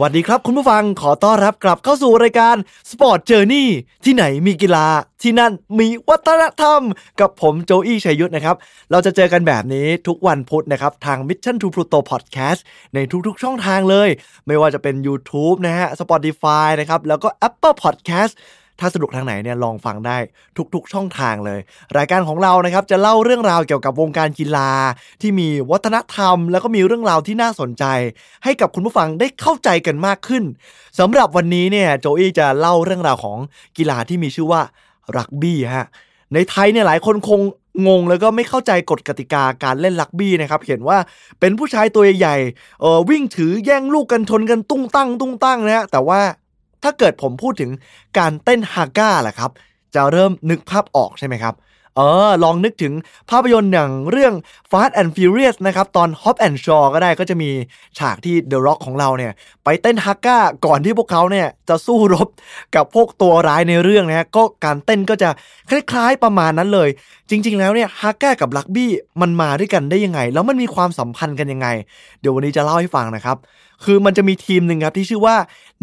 วัสดีครับ คุณผู้ฟังขอต้อนรับกลับเข้าสู่รายการ Sport Journey ที่ไหนมีกีฬาที่นั่นมีวัฒนธรรม กับผมโจอี้ชัยยุทธนะครับ เราจะเจอกันแบบนี้ทุกวันพุธนะครับ ทาง Mission to Pluto Podcast ในทุกๆช่องทางเลย ไม่ว่าจะเป็น YouTube นะฮะ Spotify นะครับ แล้วก็ Apple Podcast ถ้าสะดวกทางไหนเนี่ยลองฟังได้ทุกๆ ช่องทางเลย รายการของเรานะครับจะเล่าเรื่องราวเกี่ยวกับวงการกีฬา ที่มีวัฒนธรรม แล้วก็มีเรื่องราวที่น่าสนใจ ให้กับคุณผู้ฟังได้เข้าใจกันมากขึ้นสำหรับวันนี้เนี่ยโจอี้จะเล่าเรื่องราวของกีฬาที่มีชื่อว่ารักบี้ฮะในไทยเนี่ยหลายคนคงงงแล้วก็ไม่เข้าใจกฎกติกาการเล่นรักบี้นะครับ เห็นว่าเป็นผู้ชายตัวใหญ่ๆเออวิ่งถือแย่งลูกกันชนกันตุ้งตั้งตุ้งตั้งนะฮะแต่ว่า ถ้าเกิดผมพูดถึงการเต้นฮาก้าแหละครับ จะเริ่มนึกภาพออกใช่ไหมครับ เออ ลองนึกถึงภาพยนตร์อย่างเรื่อง Fast and Furious นะครับ ตอน Hop and Shaw ก็ได้ก็จะมีฉากที่ The Rock ของเราเนี่ย ไปเต้นฮาก้าก่อนที่พวกเขาเนี่ย จะสู้รบกับพวกตัวร้ายในเรื่องนะฮะก็การเต้นก็จะคล้ายๆประมาณนั้นเลย จริง ๆ แล้วเนี่ยฮาก้ากับรักบี้มันมาด้วยกันได้ยังไง แล้วมันมีความสัมพันธ์กันยังไง เดี๋ยววันนี้จะเล่าให้ฟังนะครับคือมันจะมีทีมหนึ่งครับที่ชื่อว่า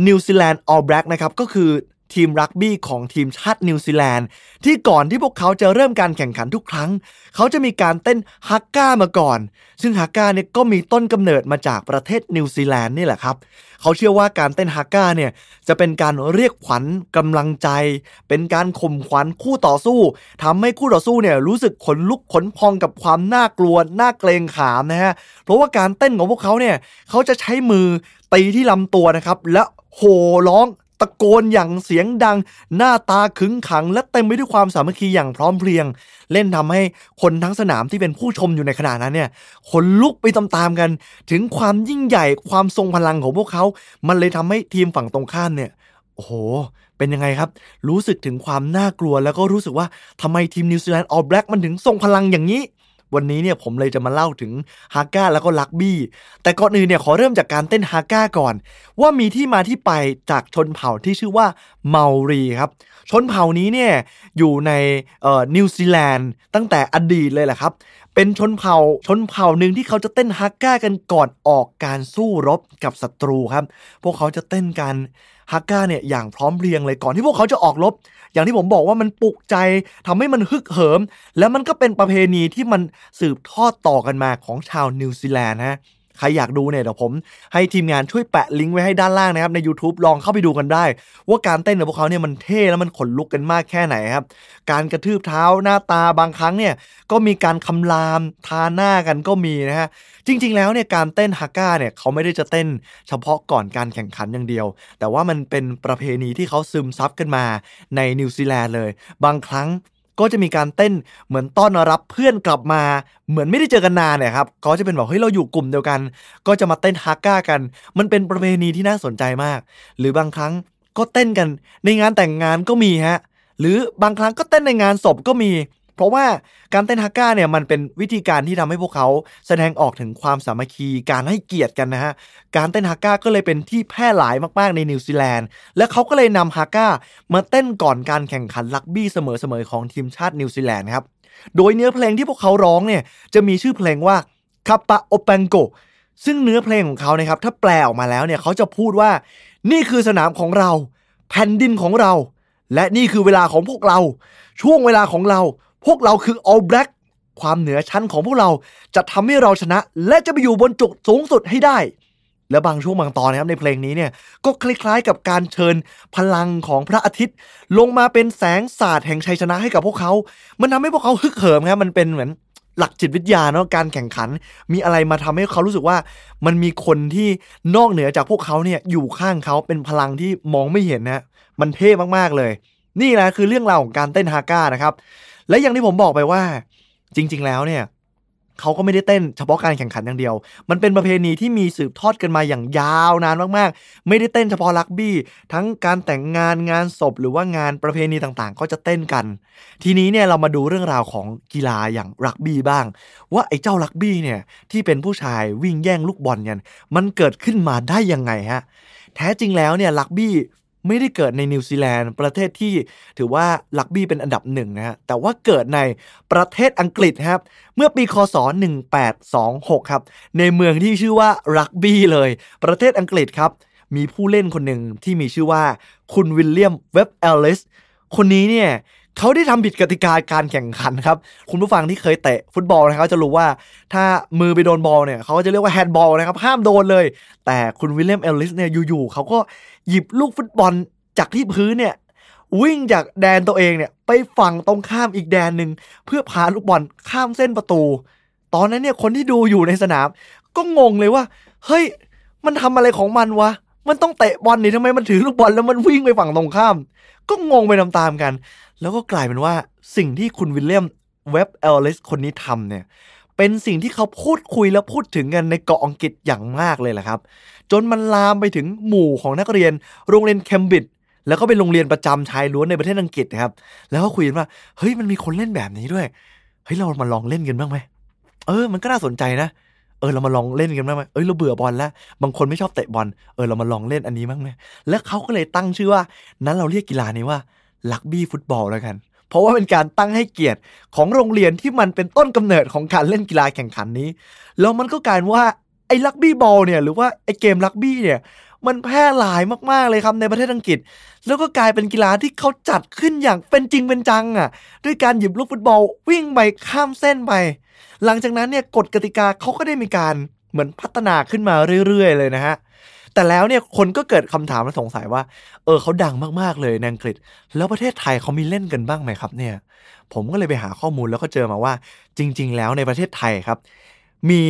New Zealand All Black นะครับก็คือ ทีมรักบี้ของทีมชาตินิวซีแลนด์ ที่ก่อนที่พวกเขาจะเริ่มการแข่งขันทุกครั้ง เขาจะมีการเต้นฮักก้ามาก่อน ซึ่งฮักก้าเนี่ยก็มีต้นกำเนิดมาจากประเทศนิวซีแลนด์นี่แหละครับ เขาเชื่อว่าการเต้นฮักก้าเนี่ยจะเป็นการเรียกขวัญกำลังใจ เป็นการข่มขวัญคู่ต่อสู้ทำให้คู่ต่อสู้เนี่ยรู้สึกขนลุกขนพองกับความน่ากลัวน่าเกรงขามนะฮะเพราะว่าการเต้นของพวกเขาเนี่ยเขาจะใช้มือตีที่ลำตัวนะครับ และโห่ร้องะโกนอย่างเสียงดัง หน้าตาขึงขัง และเต็มไปด้วยความสามัคคีอย่างพร้อมเพรียง เล่นทำให้คนทั้งสนามที่เป็นผู้ชมอยู่ในขณะนั้นเนี่ยขนลุกไปตามๆกัน ถึงความยิ่งใหญ่ความทรงพลังของพวกเขา มันเลยทำให้ทีมฝั่งตรงข้ามเนี่ยโอ้โห เป็นยังไงครับ รู้สึกถึงความน่ากลัวแล้วก็รู้สึกว่าทำไมทีมนิวซีแลนด์ออ l แบล็กมันถึงทรงพลังอย่างนี้ วันนี้เนี่ยผมเลยจะมาเล่าถึงฮาก้าแล้วก็รักบี้ แต่ก่อนอื่นเนี่ยขอเริ่มจากการเต้นฮาก้าก่อน ว่ามีที่มาที่ไปจากชนเผ่าที่ชื่อว่าเมารีครับ ชนเผ่านี้เนี่ยอยู่ในนิวซีแลนด์ตั้งแต่อดีตเลยแหละครับ เป็นชนเผ่าชนเผ่าหนึ่งที่เขาจะเต้นฮักก้ากันก่อนออกการสู้รบกับศัตรูครับ พวกเขาจะเต้นกันฮักก้าเนี่ยอย่างพร้อมเพรียงเลยก่อนที่พวกเขาจะออกรบ อย่างที่ผมบอกว่ามันปลุกใจทำให้มันฮึกเหิม แล้วมันก็เป็นประเพณีที่มันสืบทอดต่อกันมาของชาวนิวซีแลนด์ฮะ ใครอยากดูเนี่ยเดี๋ยวผมให้ทีมงานช่วยแปะลิงก์ไว้ให้ด้านล่างนะครับใน YouTube ลองเข้าไปดูกันได้ ว่าการเต้นของพวกเขาเนี่ยมันเท่แล้วมันขนลุกกันมากแค่ไหนครับการกระทืบเท้าหน้าตาบางครั้งเนี่ยก็มีการคำรามทาหน้ากันก็มีนะฮะจริง ๆ แล้วเนี่ยการเต้นฮักก้าเนี่ยเขาไม่ได้จะเต้นเฉพาะก่อนการแข่งขันอย่างเดียว แต่ว่ามันเป็นประเพณีที่เขาซึมซับกันมาในนิวซีแลนด์เลย บางครั้ง ก็จะมีการเต้นเหมือนต้อนรับเพื่อนกลับมา เหมือนไม่ได้เจอกันนานเนี่ยครับเขาจะเป็นบอกเฮ้ยเราอยู่กลุ่มเดียวกัน ก็จะมาเต้นฮักก้ากัน มันเป็นประเพณีที่น่าสนใจมาก หรือบางครั้งก็เต้นกัน ในงานแต่งงานก็มีฮะหรือบางครั้งก็เต้นในงานศพก็มี เพราะว่าการเต้นฮักก้าเนี่ยมันเป็นวิธีการที่ทำให้พวกเขาแสดงออกถึงความสามัคคีการให้เกียรติกันนะฮะ การเต้นฮักก้าก็เลยเป็นที่แพร่หลายมากๆในนิวซีแลนด์ และเขาก็เลยนำฮักก้ามาเต้นก่อนการแข่งขันรักบี้เสมอๆของทีมชาตินิวซีแลนด์ครับ โดยเนื้อเพลงที่พวกเขาร้องเนี่ยจะมีชื่อเพลงว่า Kapa o Pango ซึ่งเนื้อเพลงของเขานะครับถ้าแปลออกมาแล้วเนี่ยเขาจะพูดว่า นี่คือสนามของเรา แผ่นดินของเรา และนี่คือเวลาของพวกเรา ช่วงเวลาของเรา พวกเราคือ All Black ความเหนือชั้นของพวกเราจะทำให้เราชนะ และจะไปอยู่บนจุดสูงสุดให้ได้ และบางช่วงบางตอนนะครับในเพลงนี้เนี่ยก็คล้ายๆกับการเชิญพลังของพระอาทิตย์ ลงมาเป็นแสงสาดแห่งชัยชนะให้กับพวกเขา มันทำให้พวกเขาฮึกเหิมครับมันเป็นเหมือนหลักจิตวิทยาเนาะการแข่งขัน มีอะไรมาทำให้เขารู้สึกว่า มันมีคนที่นอกเหนือจากพวกเขาเนี่ยอยู่ข้างเขาเป็นพลังที่มองไม่เห็นนะมันเท่มากๆเลย นี่แหละคือเรื่องราวของการเต้นฮาก้านะครับ และอย่างที่ผมบอกไปว่า จริง ๆ แล้วเนี่ยเขาก็ไม่ได้เต้นเฉพาะการแข่งขันอย่างเดียว มันเป็นประเพณีที่มีสืบทอดกันมาอย่างยาวนานมากๆ ไม่ได้เต้นเฉพาะรักบี้ ทั้งการแต่งงานงานศพหรือว่างานประเพณีต่างๆ ก็จะเต้นกัน ทีนี้เนี่ยเรามาดูเรื่องราวของกีฬาอย่างรักบี้บ้าง ว่าไอ้เจ้ารักบี้เนี่ยที่เป็นผู้ชายวิ่งแย่งลูกบอลกันมันเกิดขึ้นมาได้ยังไงฮะ แท้จริงแล้วเนี่ยรักบี้ ไม่ได้เกิดในนิวซีแลนด์ ประเทศที่ถือว่ารักบี้เป็นอันดับหนึ่งนะฮะแต่ว่าเกิดในประเทศอังกฤษครับ เมื่อปีคศ 1826 ครับ ในเมืองที่ชื่อว่ารักบี้เลย ประเทศอังกฤษครับ มีผู้เล่นคนหนึ่งที่มีชื่อว่าคุณวิลเลียมเว็บเอลลิสคนนี้เนี่ย เขาได้ทำผิดกติกาการแข่งขันครับ คุณผู้ฟังที่เคยเตะฟุตบอลนะครับจะรู้ว่าถ้ามือไปโดนบอลเนี่ยเขาก็จะเรียกว่าแฮนด์บอลนะครับ ห้ามโดนเลย แต่คุณวิลเลียมเอลลิสเนี่ยอยู่ๆเขาก็หยิบลูกฟุตบอลจากที่พื้นเนี่ยวิ่งจากแดนตัวเองเนี่ยไปฝั่งตรงข้ามอีกแดนหนึ่งเพื่อพาลูกบอลข้ามเส้นประตู ตอนนั้นเนี่ยคนที่ดูอยู่ในสนาม ก็งงเลยว่า เฮ้ย มันทำอะไรของมันวะมันต้องเตะบอลนี่ทำไมมันถือลูกบอลแล้วมันวิ่งไปฝั่งตรงข้าม ก็งงไปตามๆกัน แล้วก็กลายเป็นว่าสิ่งที่คุณวิลเลียมเว็บเอลลิสคนนี้ทำเนี่ยเป็นสิ่งที่เขาพูดคุยและพูดถึงกันในเกาะอังกฤษอย่างมากเลยแหละครับ จนมันลามไปถึงหมู่ของนักเรียน โรงเรียนเคมบริดจ์แล้วก็เป็นโรงเรียนประจำชายล้วนในประเทศอังกฤษนะครับ แล้วก็คุยกันว่าเฮ้ยมันมีคนเล่นแบบนี้ด้วยเฮ้ยเรามาลองเล่นกันบ้างไหมเออ มันก็น่าสนใจนะ เออเรามาลองเล่นกันบ้างไหมเอ้ยเราเบื่อบอลแล้ว บางคนไม่ชอบเตะบอล เออเรามาลองเล่นอันนี้บ้างไหมแล้วเขาก็เลยตั้งชื่อว่า นั้นเราเรียกกีฬานี้ว่าลักบี้ฟุตบอลแล้วกัน เพราะว่าเป็นการตั้งให้เกียรติของโรงเรียนที่มันเป็นต้นกำเนิดของการเล่นกีฬาแข่งขันนี้ แล้วมันก็กลายว่าไอ้ลักบี้บอลเนี่ยหรือว่าไอ้เกมลักบี้เนี่ยมันแพร่หลายมากๆเลยครับในประเทศอังกฤษ แล้วก็กลายเป็นกีฬาที่เขาจัดขึ้นอย่างเป็นจริงเป็นจังอะ ด้วยการหยิบลูกฟุตบอลวิ่งไปข้ามเส้นไป หลังจากนั้นเนี่ยกฎกติกาเขาก็ได้มีการเหมือนพัฒนาขึ้นมาเรื่อยๆ เลยนะฮะ แต่แล้วเนี่ยคนก็เกิดคำถามและสงสัยว่า เออเขาดังมากๆเลยในอังกฤษ แล้วประเทศไทยเขามีเล่นกันบ้างไหมครับเนี่ย ผมก็เลยไปหาข้อมูลแล้วก็เจอมาว่า จริง ๆ แล้วในประเทศไทยครับ มี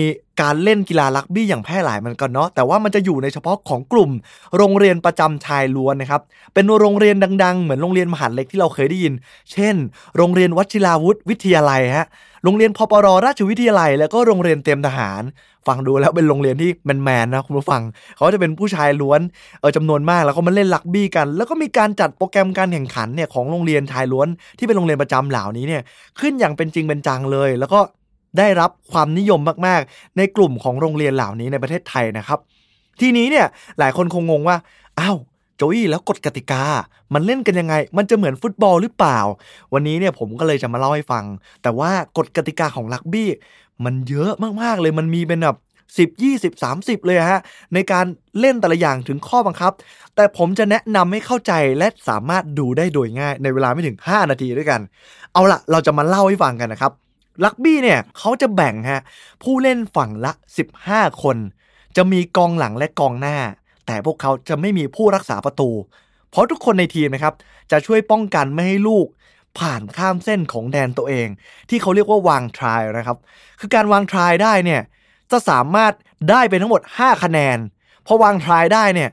การเล่นกีฬารักบี้อย่างแพร่หลายมันก็เนาะแต่ว่ามันจะอยู่ในเฉพาะของกลุ่ม โรงเรียนประจำชายล้วนนะครับเป็นโรงเรียนดัง ๆ เหมือนโรงเรียนมหาเล็กที่เราเคยได้ยิน เช่น โรงเรียนวัชิราวุธวิทยาลัยฮะโรงเรียนพปรราชวิทยาลัย แล้วก็โรงเรียนเตรียมทหาร ฟังดูแล้วเป็นโรงเรียนที่แมนๆนะคุณผู้ฟัง เขาจะเป็นผู้ชายล้วนเออจำนวนมากแล้วก็มาเล่นลักบี้กัน แล้วก็มีการจัดโปรแกรมการแข่งขันเนี่ยของโรงเรียนชายล้วนที่เป็นโรงเรียนประจำเหล่านี้เนี่ยขึ้นอย่างเป็นจริงเป็นจังเลย แล้วก็ ได้รับความนิยมมากๆ ในกลุ่มของโรงเรียนเหล่านี้ในประเทศไทยนะครับ ทีนี้เนี่ยหลายคนคงงงว่าอ้าวโจอี้แล้วกฎกติกา มันเล่นกันยังไง มันจะเหมือนฟุตบอลหรือเปล่า วันนี้เนี่ยผมก็เลยจะมาเล่าให้ฟัง แต่ว่ากฎกติกาของลักบี้ มันเยอะมากๆเลย มันมีเป็นแบบสิบยี่สิบสามสิบเลยฮะ ในการเล่นแต่ละอย่างถึงข้อบังคับ แต่ผมจะแนะนำให้เข้าใจและสามารถดูได้โดยง่ายในเวลาไม่ถึง 5 นาทีด้วยกัน เอาละเราจะมาเล่าให้ฟังกันนะครับ ลักบี้เนี่ยเขาจะแบ่งฮะผู้เล่นฝั่งละ 15 คน จะมีกองหลังและกองหน้า แต่พวกเขาจะไม่มีผู้รักษาประตู เพราะทุกคนในทีมนะครับ จะช่วยป้องกันไม่ให้ลูก ผ่านข้ามเส้นของแดนตัวเอง ที่เขาเรียกว่าวางทรายนะครับ คือการวางทรายได้เนี่ยจะสามารถได้ไปทั้งหมด 5 คะแนนพอวางทรายได้เนี่ย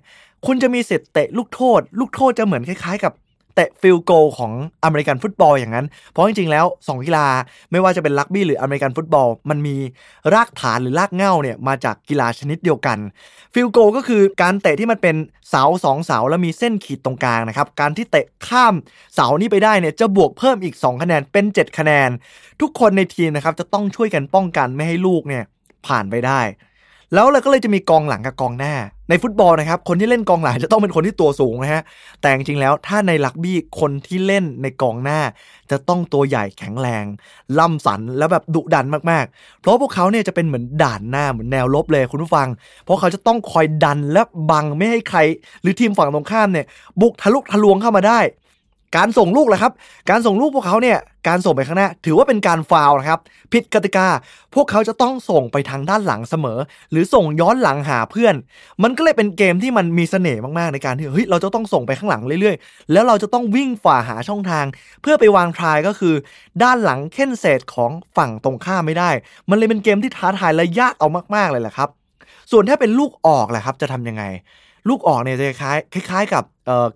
คุณจะมีสิทธิ์เตะลูกโทษ ลูกโทษจะเหมือนคล้ายๆ กับ ตะฟิลโกของอเมริกันฟุตบอลอย่างนั้น เพราะจริงๆแล้ว 2 กีฬาไม่ว่าจะเป็นรักบี้หรืออเมริกันฟุตบอล มันมีรากฐานหรือรากเหง้าเนี่ยมาจากกีฬาชนิดเดียวกัน field goal ก็คือการเตะที่มันเป็นเสาสองเสาแล้วมีเส้นขีดตรงกลางนะครับ การที่เตะข้ามเสานี้ไปได้เนี่ยจะบวกเพิ่มอีก 2 คะแนนเป็น 7 คะแนน ทุกคนในทีมนะครับจะต้องช่วยกันป้องกันไม่ให้ลูกเนี่ยผ่านไปได้ แล้วเราก็เลยจะมีกองหลังกับกองหน้า ในฟุตบอลนะครับ คนที่เล่นกองหลังจะต้องเป็นคนที่ตัวสูงนะฮะ แต่จริงๆแล้วถ้าในรักบี้คนที่เล่นในกองหน้า จะต้องตัวใหญ่แข็งแรง ล่ำสันแล้วแบบดุดันมากๆ เพราะพวกเขาเนี่ยจะเป็นเหมือนด่านหน้าเหมือนแนวลบเลยคุณผู้ฟัง เพราะเขาจะต้องคอยดันและบังไม่ให้ใคร หรือทีมฝั่งตรงข้ามเนี่ยบุกทะลุทะลวงเข้ามาได้ การส่งลูกแหละครับ การส่งลูกพวกเขาเนี่ย การส่งไปข้างหน้า ถือว่าเป็นการฟาวล์นะครับ ผิดกติกา พวกเขาจะต้องส่งไปทางด้านหลังเสมอ หรือส่งย้อนหลังหาเพื่อน มันก็เลยเป็นเกมที่มันมีเสน่ห์มากๆในการที่ เฮ้ย เราจะต้องส่งไปข้างหลังเรื่อยๆ แล้วเราจะต้องวิ่งฝ่าหาช่องทาง เพื่อไปวางทรายก็คือ ด้านหลังเค้นเศษของฝั่งตรงข้ามไม่ได้ มันเลยเป็นเกมที่ท้าทายและยากเอามากๆเลยแหละครับ ส่วนถ้าเป็นลูกออกแหละครับ จะทำยังไง ลูกออกเนี่ยจะคล้ายคล้ายกับ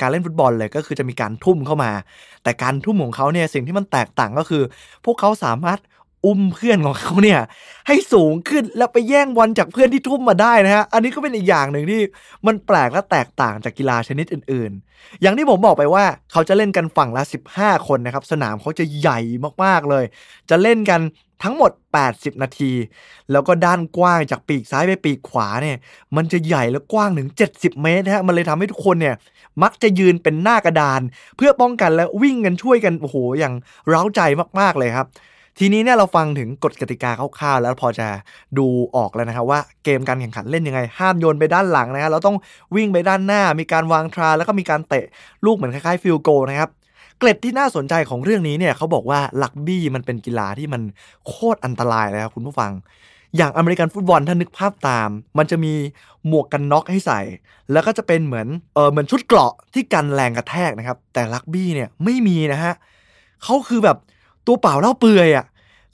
การเล่นฟุตบอลเลยก็คือจะมีการทุ่มเข้ามา แต่การทุ่มของเขาเนี่ยสิ่งที่มันแตกต่างก็คือ พวกเขาสามารถ อุ้มเพื่อนของเขาเนี่ย ให้สูงขึ้นแล้วไปแย่งบอลจากเพื่อนที่ทุ่มมาได้นะฮะ อันนี้ก็เป็นอีกอย่างหนึ่งที่มันแปลกและแตกต่างจากกีฬาชนิดอื่น ๆ อย่างที่ผมบอกไปว่าเขาจะเล่นกันฝั่งละ 15 คนนะครับ สนามเขาจะใหญ่มากๆเลย จะเล่นกันทั้งหมด 80 นาที แล้วก็ด้านกว้างจากปีกซ้ายไปปีกขวาเนี่ย มันจะใหญ่และกว้างถึง 70 เมตรนะฮะ มันเลยทำให้ทุกคนเนี่ย มักจะยืนเป็นหน้ากระดาน เพื่อป้องกันและวิ่งกันช่วยกัน โอ้โห อย่างเร้าใจมากๆเลยครับ ทีนี้เนี่ยเราฟังถึงกฎกติกาคร่าวๆแล้วพอจะดูออกแล้วนะครับว่าเกมการแข่งขันเล่นยังไง ห้ามโยนไปด้านหลังนะครับเราต้องวิ่งไปด้านหน้า มีการวาง try แล้วก็มีการเตะลูกเหมือนคล้ายๆ field goal นะครับเกร็ดที่น่าสนใจของเรื่องนี้เนี่ยเขาบอกว่ารักบี้มันเป็นกีฬาที่มันโคตรอันตรายเลยครับคุณผู้ฟัง อย่างอเมริกันฟุตบอลถ้านึกภาพตาม มันจะมีหมวกกันน็อกให้ใส่ แล้วก็จะเป็นเหมือนเออเหมือนชุดเกราะที่กันแรงกระแทกนะครับ แต่รักบี้เนี่ยไม่มีนะฮะเขาคือแบบ ตัวเปล่าเล่าเปลือยอะ่ะ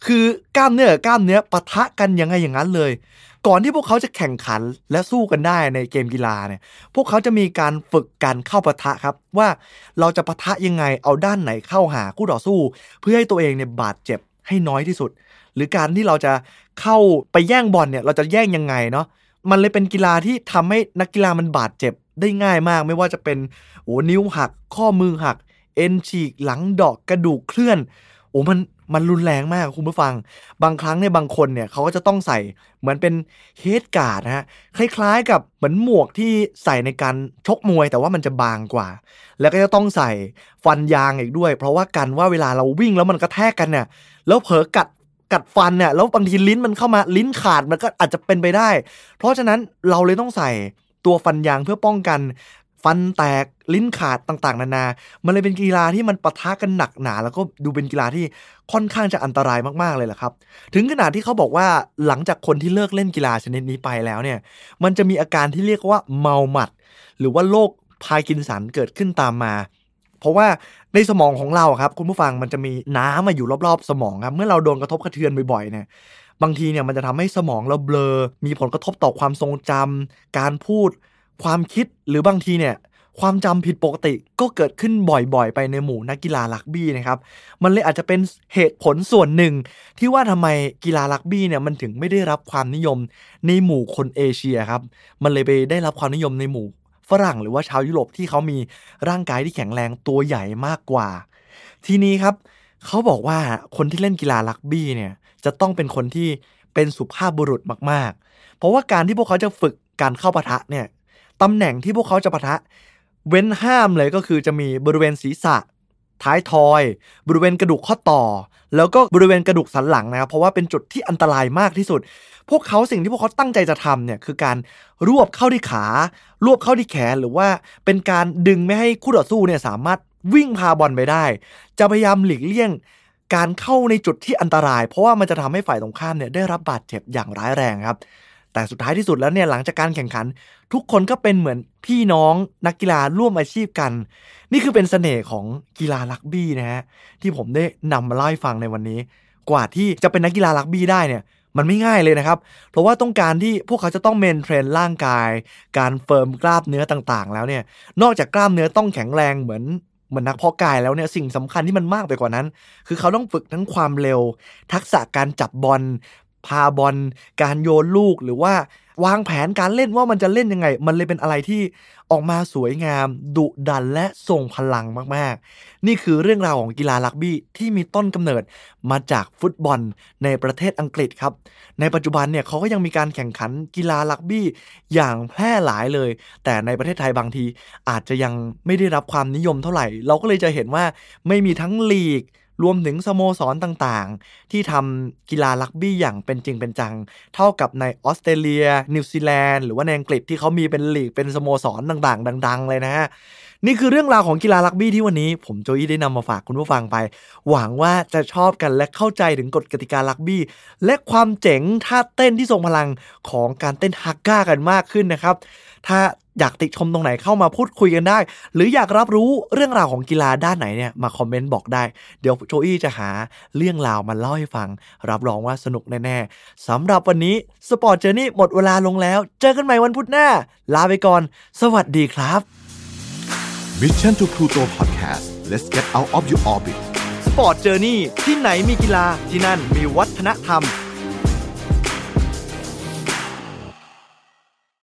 คือกล้ามเนื้อกล้ามเนื้อปะทะกันยังไงอย่างนั้นเลย ก่อนที่พวกเขาจะแข่งขันและสู้กันได้ในเกมกีฬาเนี่ย พวกเขาจะมีการฝึกการเข้าปะทะครับ ว่าเราจะปะทะยังไงเอาด้านไหนเข้าหาคู่ต่อสู้ เพื่อให้ตัวเองเนี่ยบาดเจ็บให้น้อยที่สุด หรือการที่เราจะเข้าไปแย่งบอลเนี่ยเราจะแย่งยังไงเนาะมันเลยเป็นกีฬาที่ทำให้นักกีฬามันบาดเจ็บได้ง่ายมาก ไม่ว่าจะเป็นโอ้นิ้วหัก ข้อมือหัก เอ็นฉีกหลังดอกกระดูกเคลื่อน โอ้มันมันรุนแรงมากคุณผู้ฟัง บางครั้งเนี่ยบางคนเนี่ยเขาก็จะต้องใส่เหมือนเป็นเฮดการ์ดนะฮะคล้ายๆ กับเหมือนหมวกที่ใส่ในการชกมวยแต่ว่ามันจะบางกว่า แล้วก็จะต้องใส่ฟันยางอีกด้วย เพราะว่ากันว่าเวลาเราวิ่งแล้วมันกระแทกกันเนี่ยแล้วเผลอกัดกัดฟันเนี่ยแล้วบางทีลิ้นมันเข้ามาลิ้นขาดมันก็อาจจะเป็นไปได้ เพราะฉะนั้นเราเลยต้องใส่ตัวฟันยางเพื่อป้องกัน ฟันแตกลิ้นขาดต่างๆ นานา มันเลยเป็นกีฬาที่มันปะทะกันหนักหนา แล้วก็ดูเป็นกีฬาที่ค่อนข้างจะอันตรายมากๆเลยแหละครับ ถึงขนาดที่เขาบอกว่าหลังจากคนที่เลิกเล่นกีฬาชนิดนี้ไปแล้วเนี่ย มันจะมีอาการที่เรียกว่าเมาหมัด หรือว่าโรคพาร์กินสันเกิดขึ้นตามมา เพราะว่าในสมองของเราครับ คุณผู้ฟังมันจะมีน้ำมาอยู่รอบๆ สมองครับ เมื่อเราโดนกระทบกระเทือนบ่อยๆเนี่ยบางทีเนี่ยมันจะทำให้สมองเราเบลอ มีผลกระทบต่อความทรงจำการพูด ความคิดหรือบางทีเนี่ยความจำผิดปกติก็เกิดขึ้นบ่อยๆ ไปในหมู่นักกีฬาลักบี้นะครับ มันเลยอาจจะเป็นเหตุผลส่วนหนึ่ง ที่ว่าทำไมกีฬาลักบี้เนี่ยมันถึงไม่ได้รับความนิยมในหมู่คนเอเชียครับ มันเลยไปได้รับความนิยมในหมู่ฝรั่งหรือว่าชาวยุโรปที่เขามีร่างกายที่แข็งแรงตัวใหญ่มากกว่า ทีนี้ครับเขาบอกว่าคนที่เล่นกีฬาลักบี้เนี่ยจะต้องเป็นคนที่เป็นสุภาพบุรุษมากๆ เพราะว่าการที่พวกเขาจะฝึกการเข้าปะทะเนี่ย ตำแหน่งที่พวกเขาจะปะทะ เว้นห้ามเลยก็คือจะมีบริเวณศีรษะ ท้ายทอย บริเวณกระดูกข้อต่อ แล้วก็บริเวณกระดูกสันหลังนะครับเพราะว่าเป็นจุดที่อันตรายมากที่สุด พวกเขาสิ่งที่พวกเขาตั้งใจจะทำเนี่ยคือการรวบเข้าที่ขา รวบเข้าที่แขนหรือว่าเป็นการดึงไม่ให้คู่ต่อสู้เนี่ยสามารถวิ่งพาบอลไปได้ จะพยายามหลีกเลี่ยงการเข้าในจุดที่อันตราย เพราะว่ามันจะทำให้ฝ่ายตรงข้ามเนี่ยได้รับบาดเจ็บอย่างร้ายแรงครับ แต่สุดท้ายที่สุดแล้วเนี่ยหลังจากการแข่งขัน ทุกคนก็เป็นเหมือนพี่น้องนักกีฬาร่วมอาชีพกัน นี่คือเป็นเสน่ห์ของกีฬารักบี้นะฮะที่ผมได้นำมาเล่าให้ฟังในวันนี้ กว่าที่จะเป็นนักกีฬารักบี้ได้เนี่ยมันไม่ง่ายเลยนะครับ เพราะว่าต้องการที่พวกเขาจะต้อง maintain ร่างกาย การ firm กล้ามเนื้อต่างๆ แล้วเนี่ย นอกจากกล้ามเนื้อต้องแข็งแรงเหมือนเหมือนนักเพาะกายแล้วเนี่ยสิ่งสำคัญที่มันมากไปกว่านั้น คือเขาต้องฝึกทั้งความเร็ว ทักษะการจับบอล พาบอลการโยนลูกหรือว่าวางแผนการเล่นว่ามันจะเล่นยังไง มันเลยเป็นอะไรที่ออกมาสวยงาม ดุดันและทรงพลังมากๆ นี่คือเรื่องราวของกีฬาลักบี้ที่มีต้นกำเนิดมาจากฟุตบอลในประเทศอังกฤษครับ ในปัจจุบันเนี่ยเขาก็ยังมีการแข่งขันกีฬาลักบี้อย่างแพร่หลายเลย แต่ในประเทศไทยบางทีอาจจะยังไม่ได้รับความนิยมเท่าไหร่ เราก็เลยจะเห็นว่าไม่มีทั้งลีก รวมถึงสโมสรต่างๆ ที่ทำกีฬาลักบี้อย่างเป็นจริงเป็นจัง เท่ากับในออสเตรเลีย นิวซีแลนด์ หรือว่าในอังกฤษที่เขามีเป็นลีกเป็นสโมสรต่างๆ ดัง ๆ เลยนะฮะ นี่คือเรื่องราวของกีฬาลักบี้ที่วันนี้ ผมโจยี่ได้นำมาฝากคุณผู้ฟังไป หวังว่าจะชอบกันและเข้าใจถึงกฎกติกาลักบี้ และความเจ๋งท่าเต้นที่ทรงพลังของการเต้นฮักก้ากันมากขึ้นนะครับ ถ้าอยากติชมตรงไหนเข้ามาพูดคุยกันได้ หรืออยากรับรู้เรื่องราวของกีฬาด้านไหนเนี่ยมาคอมเมนต์บอกได้ เดี๋ยวโจอี้จะหาเรื่องราวมาเล่าให้ฟัง รับรองว่าสนุกแน่ๆสำหรับวันนี้ Sport Journey หมดเวลาลงแล้ว เจอกันใหม่วันพุธหน้า ลาไปก่อน สวัสดีครับ Mission to Pluto Podcast let's get out of your orbit สปอร์ตเจอร์นี่ที่ไหนมีกีฬาที่นั่นมีวัฒฒนธรรม